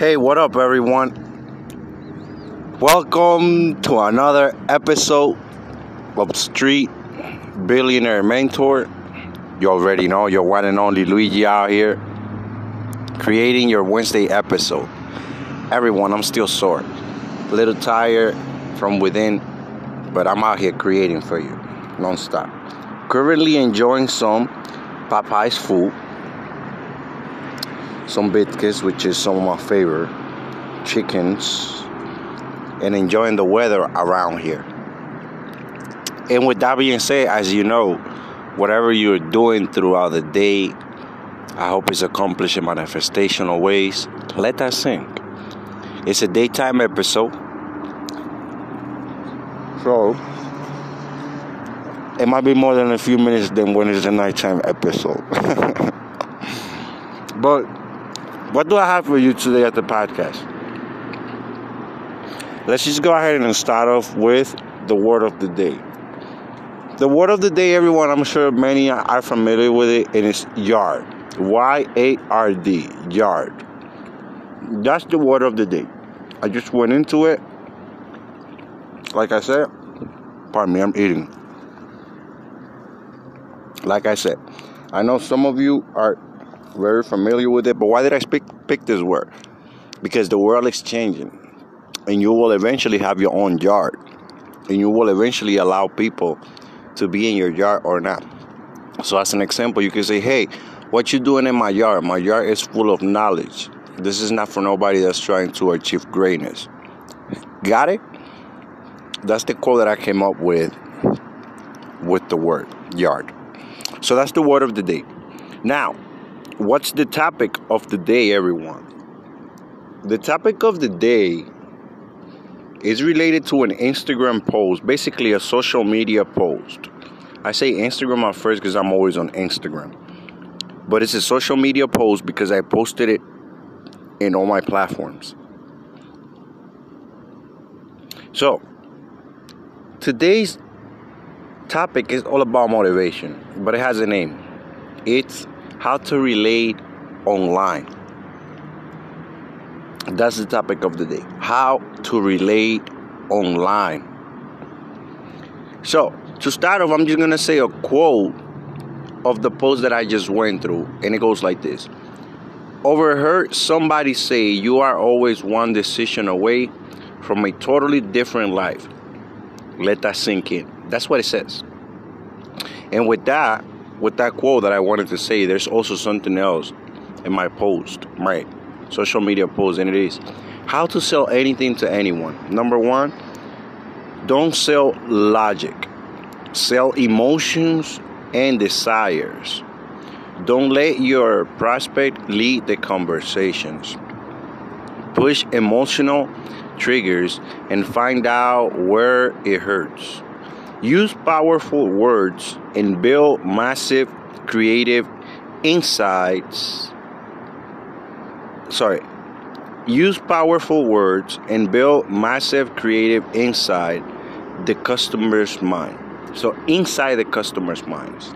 Hey, what up, everyone? Welcome to another episode of Street Billionaire Mentor. You already know your one and only Luigi out here creating your Wednesday episode. Everyone, I'm still sore, a little tired from within, but I'm out here creating for you non-stop. Currently enjoying some Popeyes food some biscuits, which is some of my favorite, chickens, and enjoying the weather around here. And with that being said, as you know, whatever you're doing throughout the day, I hope it's accomplished in manifestational ways. Let that sink. It's a daytime episode. So, it might be more than a few minutes than when it's a nighttime episode. but what do I have for you today at the podcast? Let's just go ahead and start off with the word of the day. The word of the day, everyone, I'm sure many are familiar with it, and it's yard. Y A R D, yard. That's the word of the day. I just went into it. Like I said, pardon me, I'm eating. Like I said, I know some of you are very familiar with it. But why did I pick, pick this word? Because the world is changing, and you will eventually have your own yard, and you will eventually allow people to be in your yard or not. So, as an example, you can say, "Hey, what you doing in my yard? My yard is full of knowledge. This is not for nobody that's trying to achieve greatness." Got it? That's the quote that I came up with with the word yard. So that's the word of the day. Now, What's the topic of the day, everyone? The topic of the day is related to an Instagram post, basically a social media post. I say Instagram at first because I'm always on Instagram. But it's a social media post because I posted it in all my platforms. So, today's topic is all about motivation, but it has a name. It's how to relate online. That's the topic of the day. How to relate online. So, to start off, I'm just going to say a quote of the post that I just went through, and it goes like this Overheard somebody say, You are always one decision away from a totally different life. Let that sink in. That's what it says. And with that, with that quote that I wanted to say, there's also something else in my post, my social media post, and it is how to sell anything to anyone. Number one, don't sell logic, sell emotions and desires. Don't let your prospect lead the conversations. Push emotional triggers and find out where it hurts. Use powerful words and build massive creative insights. Sorry. Use powerful words and build massive creative inside the customer's mind. So, inside the customer's minds.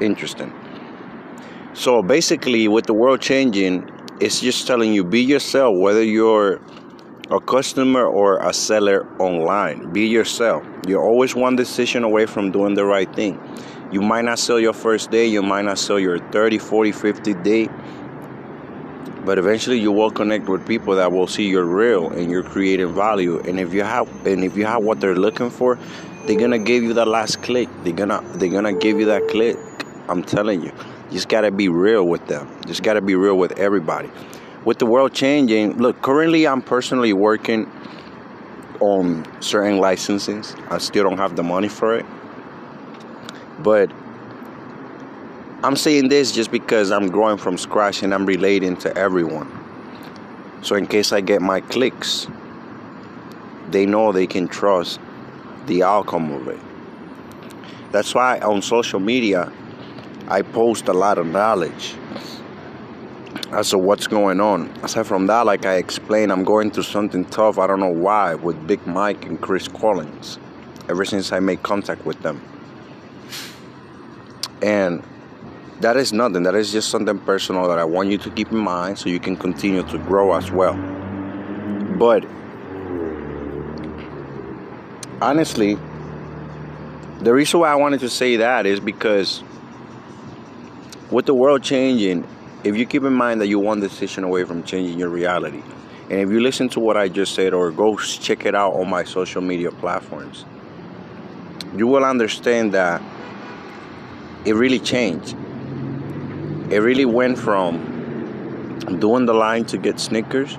Interesting. So, basically, with the world changing, it's just telling you be yourself, whether you're a customer or a seller online. Be yourself. You're always one decision away from doing the right thing. You might not sell your first day, you might not sell your 30, 40, 50 day, but eventually you will connect with people that will see you're real and you're creating value. And if you have and if you have what they're looking for, they're gonna give you that last click. They're gonna they're gonna give you that click. I'm telling you. You just gotta be real with them. Just gotta be real with everybody with the world changing, look, currently I'm personally working on certain licenses. I still don't have the money for it. But I'm saying this just because I'm growing from scratch and I'm relating to everyone. So in case I get my clicks, they know they can trust the outcome of it. That's why on social media I post a lot of knowledge as to what's going on. Aside from that, like I explained, I'm going through something tough. I don't know why with Big Mike and Chris Collins. Ever since I made contact with them, and that is nothing. That is just something personal that I want you to keep in mind so you can continue to grow as well. But honestly, the reason why I wanted to say that is because with the world changing, if you keep in mind that you're one decision away from changing your reality, and if you listen to what I just said or go check it out on my social media platforms, you will understand that it really changed. It really went from doing the line to get Snickers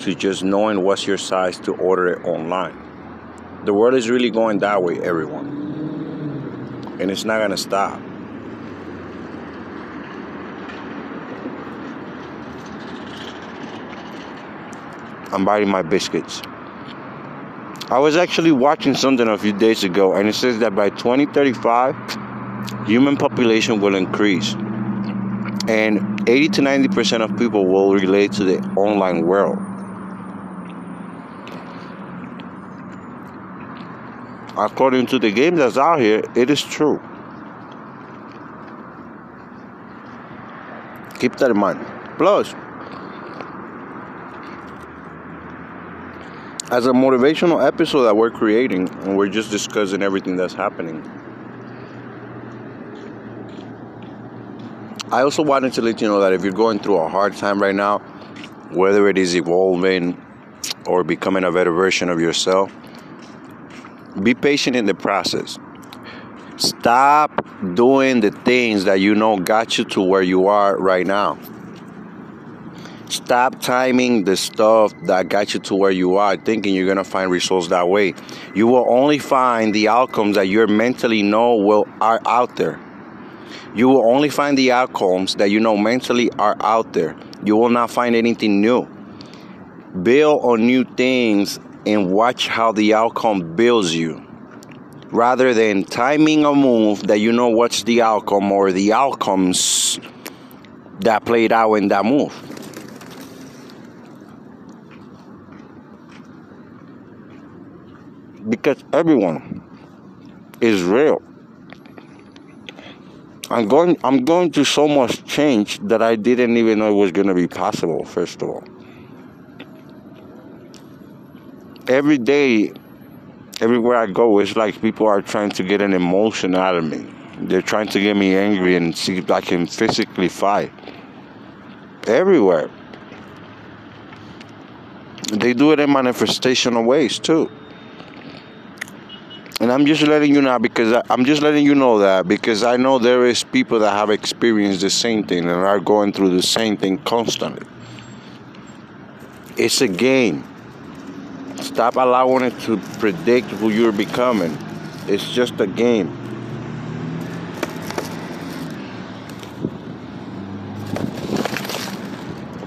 to just knowing what's your size to order it online. The world is really going that way, everyone. And it's not going to stop. I'm biting my biscuits. I was actually watching something a few days ago, and it says that by 2035, human population will increase, and 80 to 90 percent of people will relate to the online world. According to the game that's out here, it is true. Keep that in mind. Plus, as a motivational episode that we're creating, and we're just discussing everything that's happening. I also wanted to let you know that if you're going through a hard time right now, whether it is evolving or becoming a better version of yourself, be patient in the process. Stop doing the things that you know got you to where you are right now. Stop timing the stuff that got you to where you are, thinking you're gonna find results that way. You will only find the outcomes that you mentally know will are out there. You will only find the outcomes that you know mentally are out there. You will not find anything new. Build on new things and watch how the outcome builds you. Rather than timing a move that you know what's the outcome or the outcomes that played out in that move. Because everyone is real. I'm going I'm going through so much change that I didn't even know it was going to be possible first of all. Every day everywhere I go it's like people are trying to get an emotion out of me. They're trying to get me angry and see if I can physically fight. Everywhere. They do it in manifestational ways too. And I'm just letting you know because I, I'm just letting you know that because I know there is people that have experienced the same thing and are going through the same thing constantly. It's a game. Stop allowing it to predict who you're becoming. It's just a game.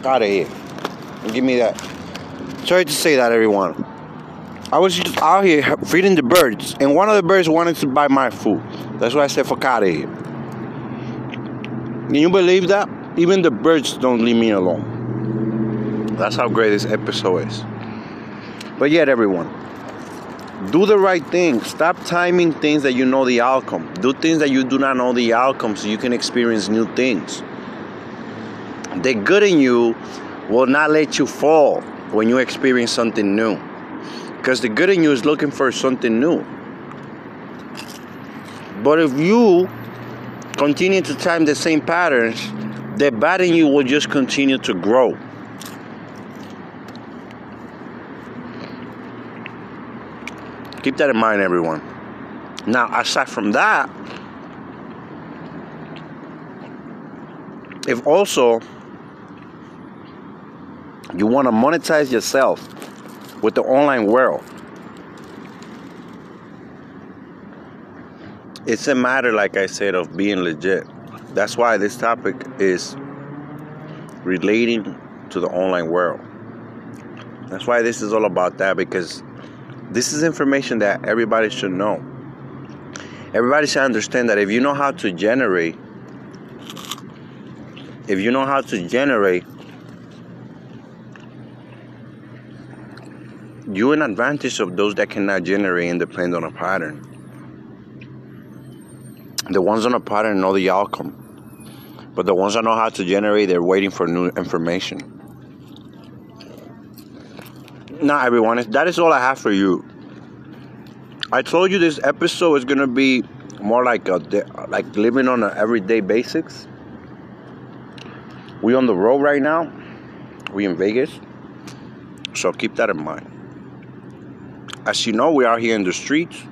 Out of here. Give me that. Sorry to say that, everyone. I was out here feeding the birds, and one of the birds wanted to buy my food. That's why I said, fuck here. Can you believe that? Even the birds don't leave me alone. That's how great this episode is. But yet, everyone, do the right thing. Stop timing things that you know the outcome. Do things that you do not know the outcome so you can experience new things. The good in you will not let you fall when you experience something new. Because the good in you is looking for something new. But if you continue to time the same patterns, the bad in you will just continue to grow. Keep that in mind, everyone. Now, aside from that, if also you want to monetize yourself with the online world. It's a matter, like I said, of being legit. That's why this topic is relating to the online world. That's why this is all about that because this is information that everybody should know. Everybody should understand that if you know how to generate, if you know how to generate you an advantage of those that cannot generate and depend on a pattern. The ones on a pattern know the outcome. But the ones that know how to generate, they're waiting for new information. Now, everyone, that is all I have for you. I told you this episode is gonna be more like a like living on an everyday basics. We on the road right now. We in Vegas, so keep that in mind. As you know, we are here in the streets,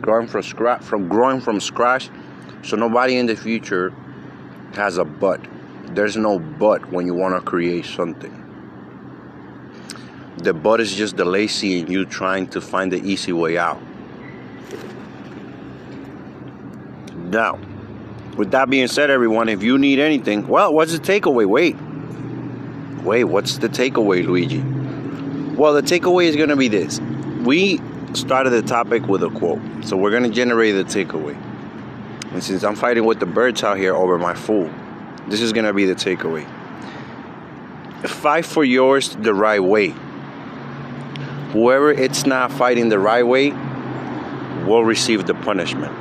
growing from scratch, from growing from scratch. So nobody in the future has a but. There's no but when you want to create something. The but is just the lazy and you trying to find the easy way out. Now, with that being said, everyone, if you need anything, well, what's the takeaway? Wait. Wait, what's the takeaway, Luigi? Well, the takeaway is going to be this. We started the topic with a quote, so we're going to generate the takeaway. And since I'm fighting with the birds out here over my food, this is going to be the takeaway. Fight for yours the right way. Whoever it's not fighting the right way will receive the punishment.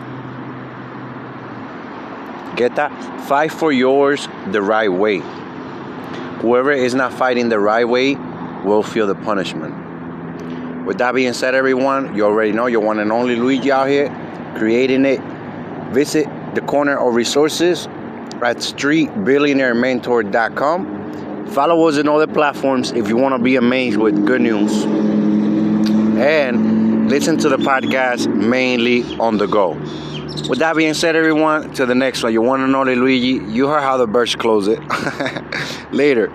Get that? Fight for yours the right way. Whoever is not fighting the right way will feel the punishment. With that being said, everyone, you already know you're one and only Luigi out here creating it. Visit the corner of resources at streetbillionairementor.com. Follow us on other platforms if you want to be amazed with good news. And listen to the podcast mainly on the go. With that being said, everyone, to the next one. You want to know the Luigi? You heard how the birds close it. Later.